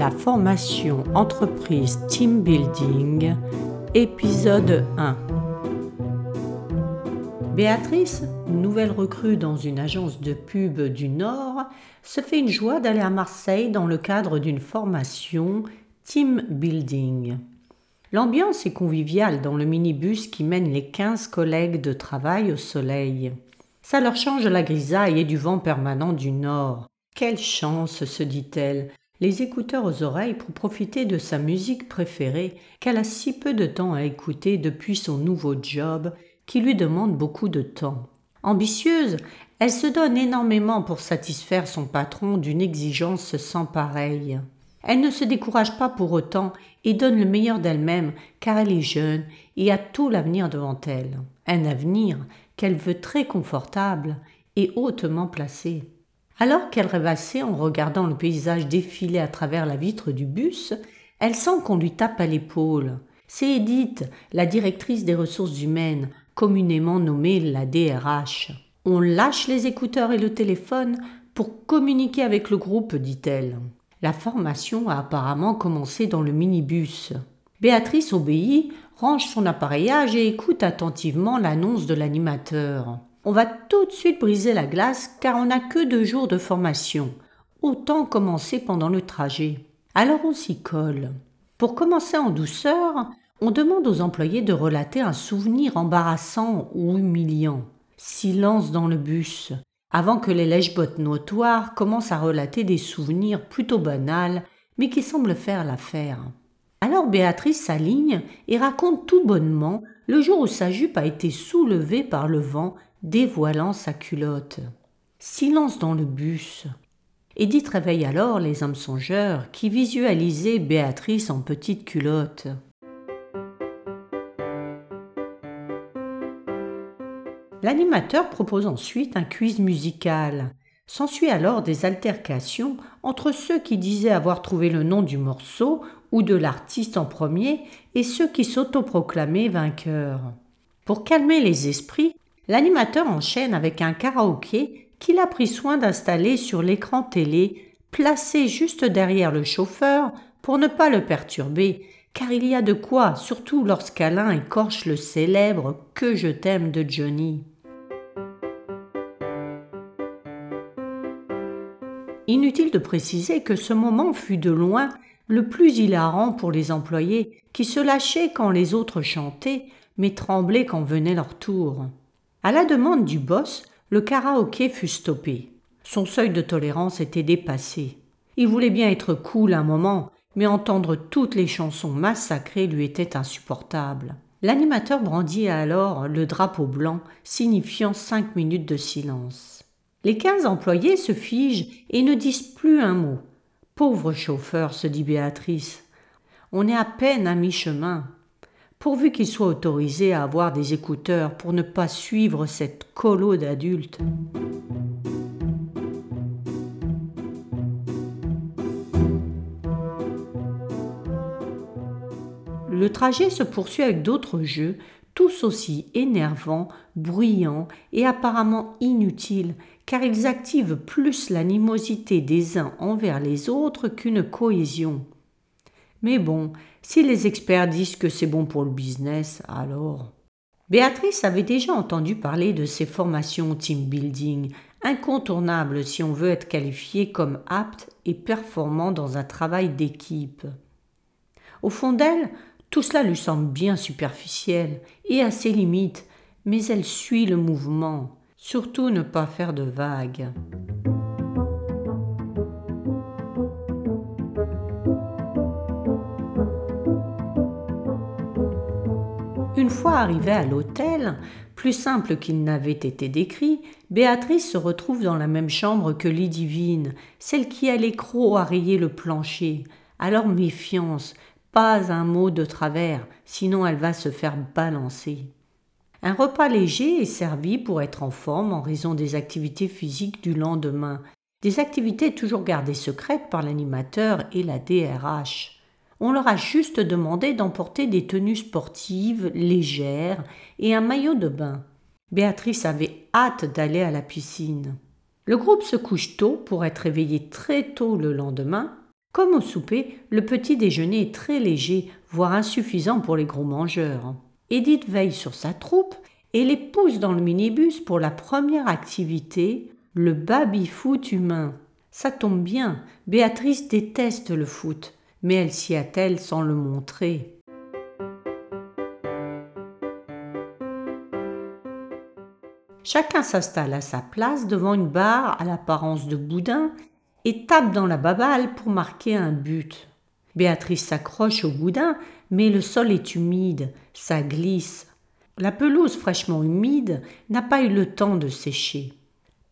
La formation entreprise Team Building, épisode 1. Béatrice, nouvelle recrue dans une agence de pub du Nord, se fait une joie d'aller à Marseille dans le cadre d'une formation Team Building. L'ambiance est conviviale dans le minibus qui mène les 15 collègues de travail au soleil. Ça leur change la grisaille et du vent permanent du Nord. Quelle chance, se dit-elle, les écouteurs aux oreilles pour profiter de sa musique préférée qu'elle a si peu de temps à écouter depuis son nouveau job qui lui demande beaucoup de temps. Ambitieuse, elle se donne énormément pour satisfaire son patron d'une exigence sans pareille. Elle ne se décourage pas pour autant et donne le meilleur d'elle-même car elle est jeune et a tout l'avenir devant elle. Un avenir qu'elle veut très confortable et hautement placé. Alors qu'elle rêvassait en regardant le paysage défiler à travers la vitre du bus, elle sent qu'on lui tape à l'épaule. C'est Edith, la directrice des ressources humaines, communément nommée la DRH. On lâche les écouteurs et le téléphone pour communiquer avec le groupe, dit-elle. La formation a apparemment commencé dans le minibus. Béatrice obéit, range son appareillage et écoute attentivement l'annonce de l'animateur. On va tout de suite briser la glace car on n'a que deux jours de formation. Autant commencer pendant le trajet. Alors on s'y colle. Pour commencer en douceur, on demande aux employés de relater un souvenir embarrassant ou humiliant. Silence dans le bus, avant que les lèche-bottes notoires commencent à relater des souvenirs plutôt banals, mais qui semblent faire l'affaire. Alors Béatrice s'aligne et raconte tout bonnement le jour où sa jupe a été soulevée par le vent dévoilant sa culotte. Silence dans le bus. Edith réveille alors les âmes songeurs qui visualisaient Béatrice en petite culotte. L'animateur propose ensuite un quiz musical. S'ensuit alors des altercations entre ceux qui disaient avoir trouvé le nom du morceau ou de l'artiste en premier et ceux qui s'autoproclamaient vainqueurs. Pour calmer les esprits, l'animateur enchaîne avec un karaoké qu'il a pris soin d'installer sur l'écran télé placé juste derrière le chauffeur pour ne pas le perturber, car il y a de quoi, surtout lorsqu'Alain écorche le célèbre Que je t'aime de Johnny. Inutile de préciser que ce moment fut de loin le plus hilarant pour les employés qui se lâchaient quand les autres chantaient, mais tremblaient quand venait leur tour. À la demande du boss, le karaoké fut stoppé. Son seuil de tolérance était dépassé. Il voulait bien être cool un moment, mais entendre toutes les chansons massacrées lui était insupportable. L'animateur brandit alors le drapeau blanc, signifiant cinq minutes de silence. Les quinze employés se figent et ne disent plus un mot. Pauvre chauffeur, se dit Béatrice. On est à peine à mi-chemin pourvu qu'il soit autorisé à avoir des écouteurs pour ne pas suivre cette colo d'adultes. Le trajet se poursuit avec d'autres jeux, tous aussi énervants, bruyants et apparemment inutiles, car ils activent plus l'animosité des uns envers les autres qu'une cohésion. Mais bon, si les experts disent que c'est bon pour le business, alors? Béatrice avait déjà entendu parler de ces formations team building, incontournables si on veut être qualifié comme apte et performant dans un travail d'équipe. Au fond d'elle, tout cela lui semble bien superficiel et à ses limites, mais elle suit le mouvement. Surtout ne pas faire de vagues. Fois arrivée à l'hôtel, plus simple qu'il n'avait été décrit, Béatrice se retrouve dans la même chambre que Lidivine, celle qui a l'écrou à rayer le plancher. Alors méfiance, pas un mot de travers, sinon elle va se faire balancer. Un repas léger est servi pour être en forme en raison des activités physiques du lendemain, des activités toujours gardées secrètes par l'animateur et la DRH on leur a juste demandé d'emporter des tenues sportives légères et un maillot de bain. Béatrice avait hâte d'aller à la piscine. Le groupe se couche tôt pour être réveillé très tôt le lendemain. Comme au souper, le petit déjeuner est très léger, voire insuffisant pour les gros mangeurs. Edith veille sur sa troupe et les pousse dans le minibus pour la première activité, le baby-foot humain. Ça tombe bien, Béatrice déteste le foot, mais elle s'y attelle sans le montrer. Chacun s'installe à sa place devant une barre à l'apparence de boudin et tape dans la baballe pour marquer un but. Béatrice s'accroche au boudin, mais le sol est humide, ça glisse. La pelouse fraîchement humide n'a pas eu le temps de sécher.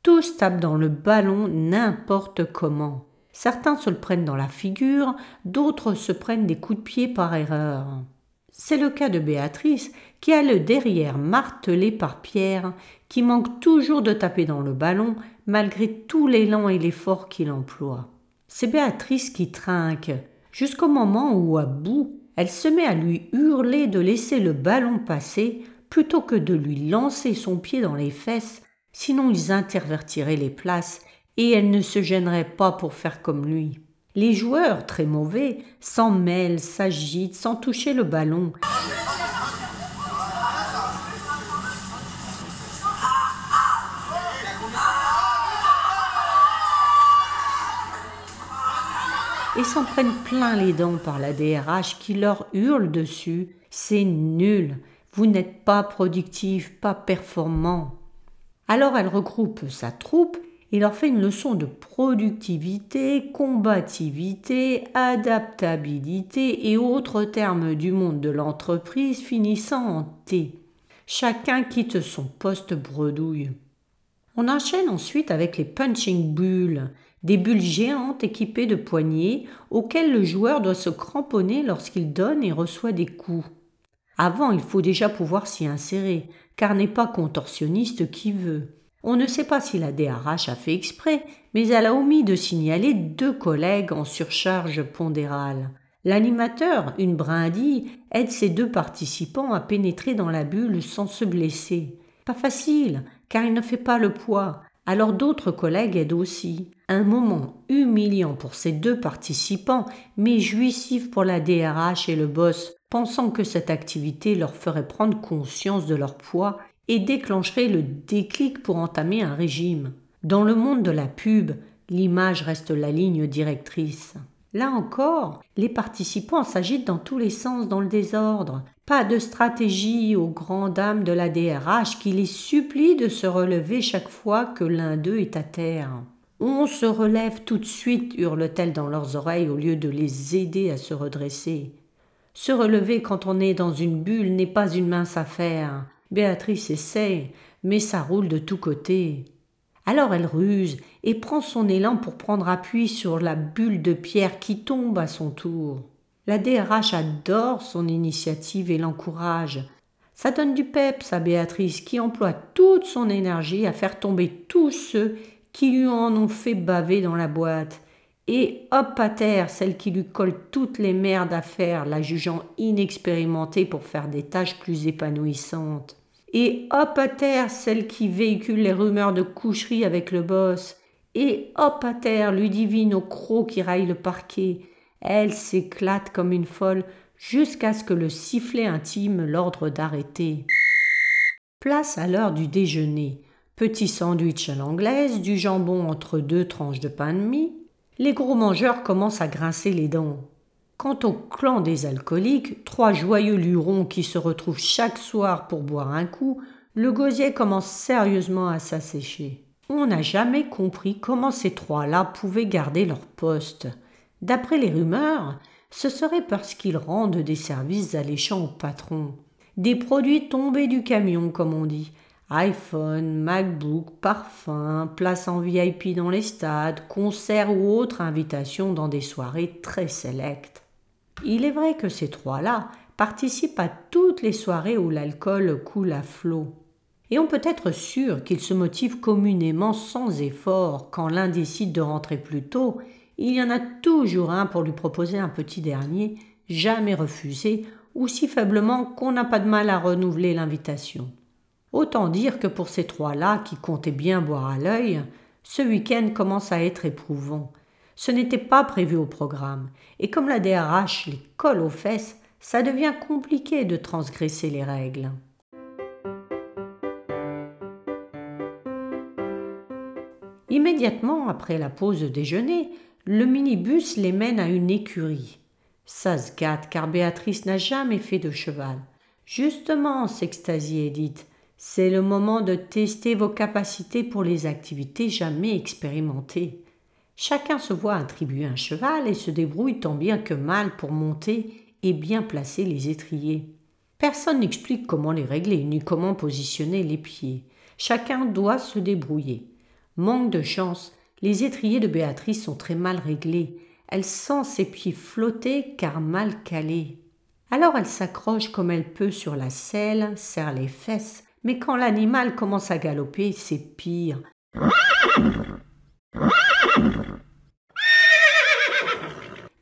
Tous tapent dans le ballon n'importe comment. Certains se le prennent dans la figure, d'autres se prennent des coups de pied par erreur. C'est le cas de Béatrice, qui a le derrière martelé par Pierre, qui manque toujours de taper dans le ballon, malgré tout l'élan et l'effort qu'il emploie. C'est Béatrice qui trinque, jusqu'au moment où, à bout, elle se met à lui hurler de laisser le ballon passer plutôt que de lui lancer son pied dans les fesses, sinon ils intervertiraient les places et elle ne se gênerait pas pour faire comme lui. Les joueurs, très mauvais, s'en mêlent, s'agitent sans toucher le ballon. et s'en prennent plein les dents par la DRH qui leur hurle dessus. C'est nul, vous n'êtes pas productif, pas performant. Alors elle regroupe sa troupe et leur fait une leçon de productivité, combativité, adaptabilité et autres termes du monde de l'entreprise finissant en T. Chacun quitte son poste bredouille. On enchaîne ensuite avec les punching bulls, des bulles géantes équipées de poignées auxquelles le joueur doit se cramponner lorsqu'il donne et reçoit des coups. Avant, il faut déjà pouvoir s'y insérer, car n'est pas contorsionniste qui veut. On ne sait pas si la DRH a fait exprès, mais elle a omis de signaler deux collègues en surcharge pondérale. L'animateur, une brindille, aide ses deux participants à pénétrer dans la bulle sans se blesser. Pas facile, car il ne fait pas le poids. Alors d'autres collègues aident aussi. Un moment humiliant pour ces deux participants, mais jouissif pour la DRH et le boss, pensant que cette activité leur ferait prendre conscience de leur poids et déclencherait le déclic pour entamer un régime. Dans le monde de la pub, l'image reste la ligne directrice. Là encore, les participants s'agitent dans tous les sens dans le désordre. Pas de stratégie aux grandes dames de la DRH qui les supplie de se relever chaque fois que l'un d'eux est à terre. On se relève tout de suite, hurle-t-elle dans leurs oreilles au lieu de les aider à se redresser. Se relever quand on est dans une bulle n'est pas une mince affaire. Béatrice essaie, mais ça roule de tous côtés. Alors elle ruse et prend son élan pour prendre appui sur la bulle de pierre qui tombe à son tour. La DRH adore son initiative et l'encourage. Ça donne du peps à Béatrice qui emploie toute son énergie à faire tomber tous ceux qui lui en ont fait baver dans la boîte. Et hop à terre celle qui lui colle toutes les merdes à faire, la jugeant inexpérimentée pour faire des tâches plus épanouissantes et hop à terre celle qui véhicule les rumeurs de coucherie avec le boss, et hop à terre Ludivine au croc qui raille le parquet. Elle s'éclate comme une folle jusqu'à ce que le sifflet intime l'ordre d'arrêter. Place à l'heure du déjeuner. Petit sandwich à l'anglaise, du jambon entre deux tranches de pain de mie. Les gros mangeurs commencent à grincer les dents. Quant au clan des alcooliques, trois joyeux lurons qui se retrouvent chaque soir pour boire un coup, le gosier commence sérieusement à s'assécher. On n'a jamais compris comment ces trois-là pouvaient garder leur poste. D'après les rumeurs, ce serait parce qu'ils rendent des services alléchants au patron. Des produits tombés du camion, comme on dit. iPhone, MacBook, parfum, place en VIP dans les stades, concerts ou autres invitations dans des soirées très sélectes. Il est vrai que ces trois-là participent à toutes les soirées où l'alcool coule à flot. Et on peut être sûr qu'ils se motivent communément sans effort quand l'un décide de rentrer plus tôt. Il y en a toujours un pour lui proposer un petit dernier, jamais refusé, ou si faiblement qu'on n'a pas de mal à renouveler l'invitation. Autant dire que pour ces trois-là, qui comptaient bien boire à l'œil, ce week-end commence à être éprouvant. Ce n'était pas prévu au programme, et comme la DRH les colle aux fesses, ça devient compliqué de transgresser les règles. Immédiatement après la pause déjeuner, le minibus les mène à une écurie. Sasgat, car Béatrice n'a jamais fait de cheval. Justement, s'extasie Edith, c'est le moment de tester vos capacités pour les activités jamais expérimentées. Chacun se voit attribuer un cheval et se débrouille tant bien que mal pour monter et bien placer les étriers. Personne n'explique comment les régler ni comment positionner les pieds. Chacun doit se débrouiller. Manque de chance, les étriers de Béatrice sont très mal réglés. Elle sent ses pieds flotter car mal calés. Alors elle s'accroche comme elle peut sur la selle, serre les fesses, mais quand l'animal commence à galoper, c'est pire.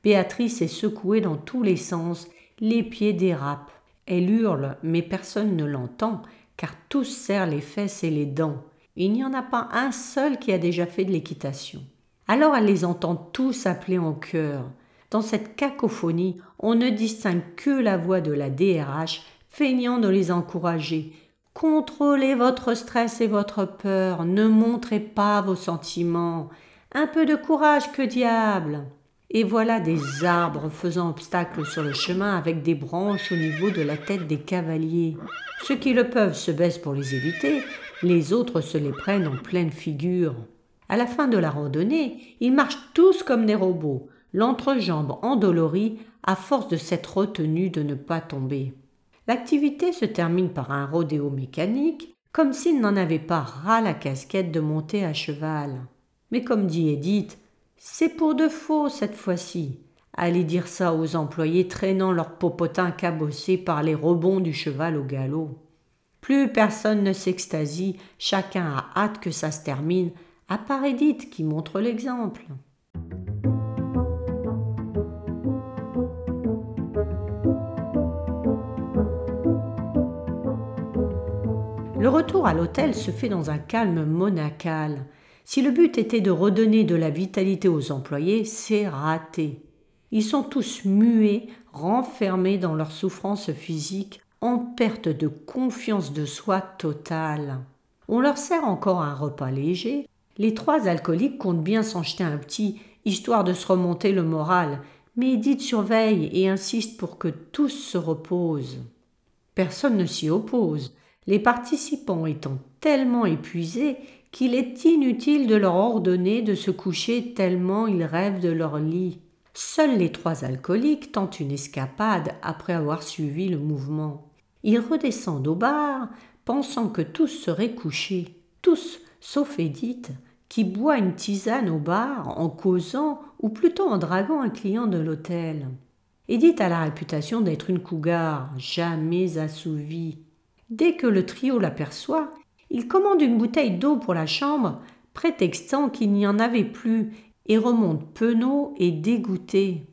Béatrice est secouée dans tous les sens, les pieds dérapent. Elle hurle, mais personne ne l'entend, car tous serrent les fesses et les dents. Il n'y en a pas un seul qui a déjà fait de l'équitation. Alors elle les entend tous appeler en chœur. Dans cette cacophonie, on ne distingue que la voix de la DRH, feignant de les encourager. Contrôlez votre stress et votre peur, ne montrez pas vos sentiments. Un peu de courage, que diable et voilà des arbres faisant obstacle sur le chemin avec des branches au niveau de la tête des cavaliers. Ceux qui le peuvent se baissent pour les éviter, les autres se les prennent en pleine figure. À la fin de la randonnée, ils marchent tous comme des robots, l'entrejambe endolorie à force de s'être retenus de ne pas tomber. L'activité se termine par un rodéo mécanique, comme s'ils n'en avaient pas ras la casquette de monter à cheval. Mais comme dit Edith, c'est pour de faux cette fois-ci. Allez dire ça aux employés traînant leurs popotins cabossés par les rebonds du cheval au galop. Plus personne ne s'extasie, chacun a hâte que ça se termine, à part Edith qui montre l'exemple. Le retour à l'hôtel se fait dans un calme monacal. Si le but était de redonner de la vitalité aux employés, c'est raté. Ils sont tous muets, renfermés dans leur souffrance physique, en perte de confiance de soi totale. On leur sert encore un repas léger. Les trois alcooliques comptent bien s'en jeter un petit, histoire de se remonter le moral, mais Edith surveille et insiste pour que tous se reposent. Personne ne s'y oppose, les participants étant tellement épuisés qu'il est inutile de leur ordonner de se coucher tellement ils rêvent de leur lit. Seuls les trois alcooliques tentent une escapade après avoir suivi le mouvement. Ils redescendent au bar, pensant que tous seraient couchés, tous sauf Edith, qui boit une tisane au bar en causant ou plutôt en draguant un client de l'hôtel. Edith a la réputation d'être une cougar, jamais assouvie. Dès que le trio l'aperçoit, il commande une bouteille d'eau pour la chambre, prétextant qu'il n'y en avait plus, et remonte penaud et dégoûté.